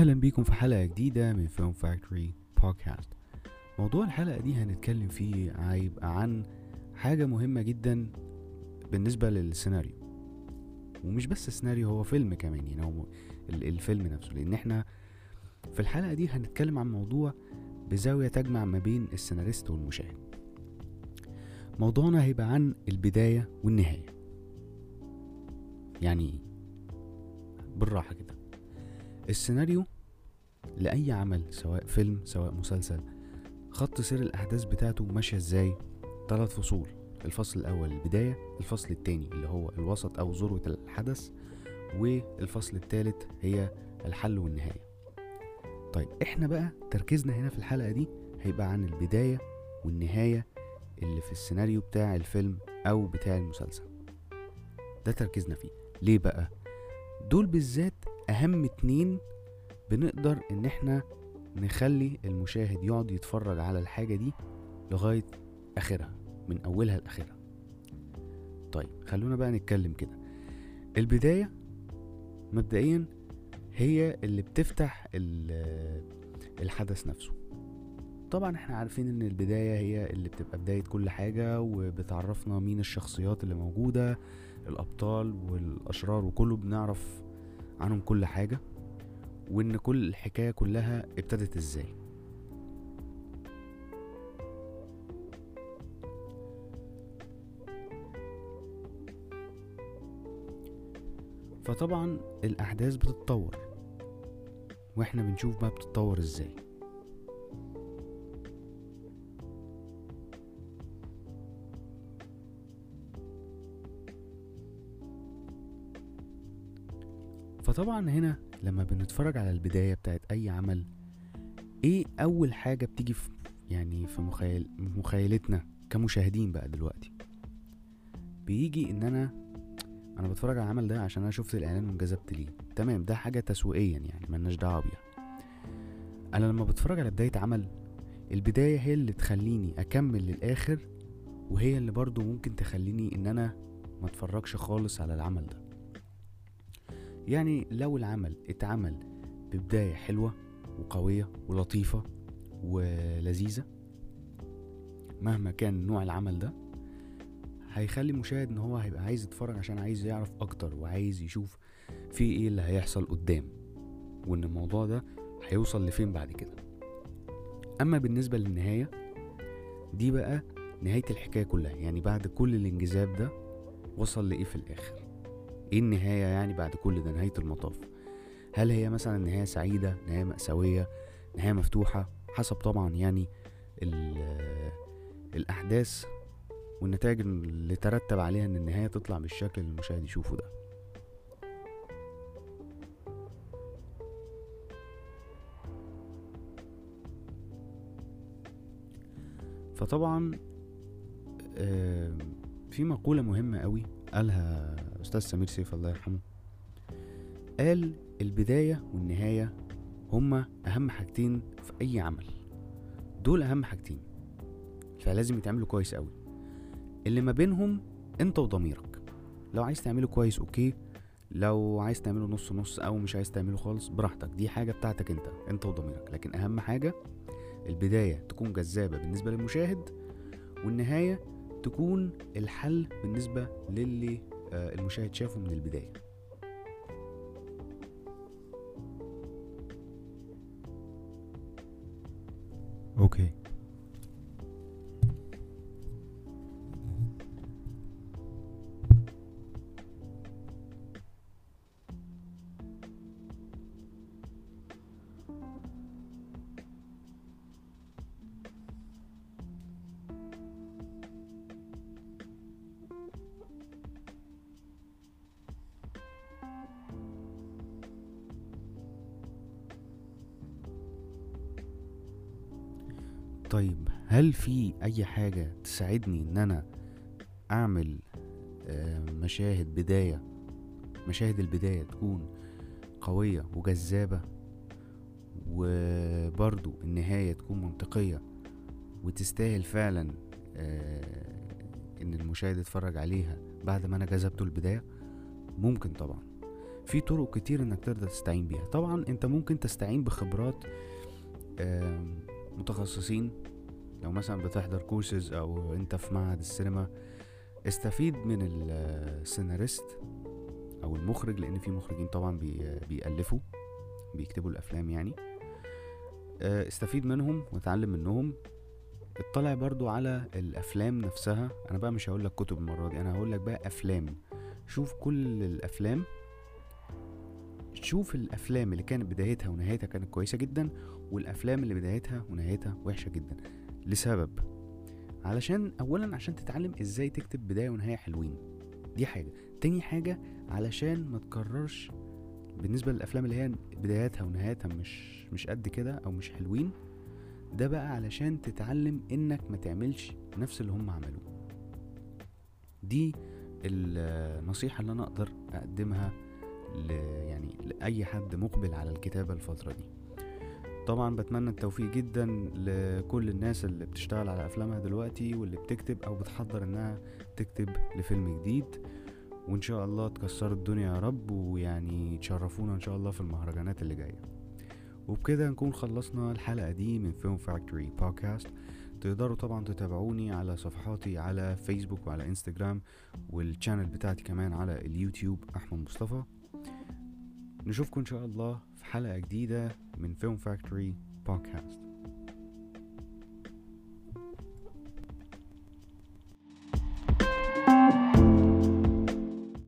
أهلا بيكم في حلقة جديدة من فيلم فاكتوري بودكاست موضوع الحلقة دي هنتكلم فيه هيبقى عن حاجة مهمة جدا بالنسبة للسيناريو. ومش بس السيناريو هو فيلم كمان يعني هو ال- الفيلم نفسه. لأن إحنا في الحلقة دي هنتكلم عن موضوع بزاوية تجمع ما بين السيناريست والمشاهد. موضوعنا هيبقى عن البداية والنهاية. يعني بالراحة كده. السيناريو لأي عمل سواء فيلم سواء مسلسل خط سير الأحداث بتاعته ماشية إزاي؟ ثلاث فصول الفصل الأول البداية الفصل التاني اللي هو الوسط أو ذروة الحدث والفصل التالت هي الحل والنهاية. طيب إحنا بقى تركيزنا هنا في الحلقة دي هيبقى عن البداية والنهاية اللي في السيناريو بتاع الفيلم أو بتاع المسلسل. ده تركيزنا فيه. ليه بقى؟ دول بالذات أهم اتنين بنقدر إن إحنا نخلي المشاهد يقعد يتفرج على الحاجة دي لغاية آخرها من أولها لآخرها. طيب خلونا بقى نتكلم كده. البداية مبدئيا هي اللي بتفتح ال- الحدث نفسه. طبعا إحنا عارفين إن البداية هي اللي بتبقى بداية كل حاجة وبتعرفنا مين الشخصيات اللي موجودة الأبطال والأشرار وكله بنعرف عنهم كل حاجة وإن كل الحكاية كلها ابتدت إزاي. فطبعا الأحداث بتتطور وإحنا بنشوف بقى بتتطور إزاي. فطبعا هنا لما بنتفرج على البداية بتاعت أي عمل إيه أول حاجة بتيجي في يعني في مخيل مخيلتنا كمشاهدين بقى دلوقتي؟ بيجي إن أنا أنا بتفرج على العمل ده عشان أنا شفت الإعلان وانجذبت ليه تمام ده حاجة تسويقيا يعني ملناش دعوة بيها. أنا لما بتفرج على بداية عمل البداية هي اللي تخليني أكمل للآخر وهي اللي برضو ممكن تخليني إن أنا ما اتفرجش خالص على العمل ده. يعني لو العمل اتعمل ببداية حلوة وقوية ولطيفة ولذيذة مهما كان نوع العمل ده هيخلي المشاهد إن هو هيبقى عايز يتفرج عشان عايز يعرف أكتر وعايز يشوف في إيه اللي هيحصل قدام وإن الموضوع ده هيوصل لفين بعد كده. أما بالنسبة للنهاية دي بقى نهاية الحكاية كلها يعني بعد كل الانجذاب ده وصل لإيه في الآخر؟ إيه النهاية يعني بعد كل ده نهاية المطاف؟ هل هي مثلا نهاية سعيدة نهاية مأساوية نهاية مفتوحة؟ حسب طبعا يعني ال- الأحداث والنتائج اللي ترتب عليها إن النهاية تطلع بالشكل اللي المشاهد يشوفه ده. فطبعا آم، في مقولة مهمة قوي قالها أستاذ سمير سيف الله يرحمه قال البداية والنهاية هما أهم حاجتين في أي عمل. دول أهم حاجتين فلازم يتعملوا كويس قوي اللي ما بينهم أنت وضميرك. لو عايز تعمله كويس أوكي. لو عايز تعمله نص نص أو مش عايز تعمله خالص براحتك. دي حاجة بتاعتك أنت أنت وضميرك. لكن أهم حاجة البداية تكون جذابة بالنسبة للمشاهد والنهاية تكون الحل بالنسبة للي المشاهد شافه من البداية. أوكي. طيب هل في أي حاجة تساعدني إن أنا أعمل آه، مشاهد بداية مشاهد البداية تكون قوية وجذابة وبرضو النهاية تكون منطقية وتستاهل فعلا آه، إن المشاهد يتفرج عليها بعد ما أنا جذبته البداية؟ ممكن طبعا. في طرق كتير إنك تقدر تستعين بيها. طبعا أنت ممكن تستعين بخبرات متخصصين. لو مثلا بتحضر كورسز أو أنت في معهد السينما استفيد من ال- السيناريست أو المخرج لأن في مخرجين طبعا بي بيألفوا بيكتبوا الأفلام يعني. آه، استفيد منهم وتعلم منهم. اطلع برضو على الأفلام نفسها. أنا بقى مش هقول لك كتب المرة دي أنا هقول لك بقى أفلام. شوف كل الأفلام شوف الأفلام اللي كانت بدايتها ونهايتها كانت كويسة جدا والأفلام اللي بدايتها ونهايتها وحشة جدا. لسبب علشان اولا عشان تتعلم إزاي تكتب بداية ونهاية حلوين. دي حاجة. تاني حاجة علشان ما تكررش بالنسبة للأفلام اللي هي بداياتها ونهايتها مش مش قد كده أو مش حلوين ده بقى علشان تتعلم إنك ما تعملش نفس اللي هم عملوه. دي النصيحة اللي أنا أقدر أقدمها ل يعني لأي حد مقبل على الكتابة الفترة دي. طبعا بتمنى التوفيق جدا لكل الناس اللي بتشتغل على أفلامها دلوقتي واللي بتكتب أو بتحضر إنها تكتب لفيلم جديد. وإن شاء الله تكسروا الدنيا يا رب ويعني تشرفونا إن شاء الله في المهرجانات اللي جاية. وبكده نكون خلصنا الحلقة دي من فيلم فاكتوري بودكاست تقدروا طبعا تتابعوني على صفحاتي على فيسبوك وعلى انستجرام وال channel بتاعتي كمان على اليوتيوب أحمد مصطفى. نشوفكم إن شاء الله في حلقة جديدة. من فيلم فاكتوري بودكاست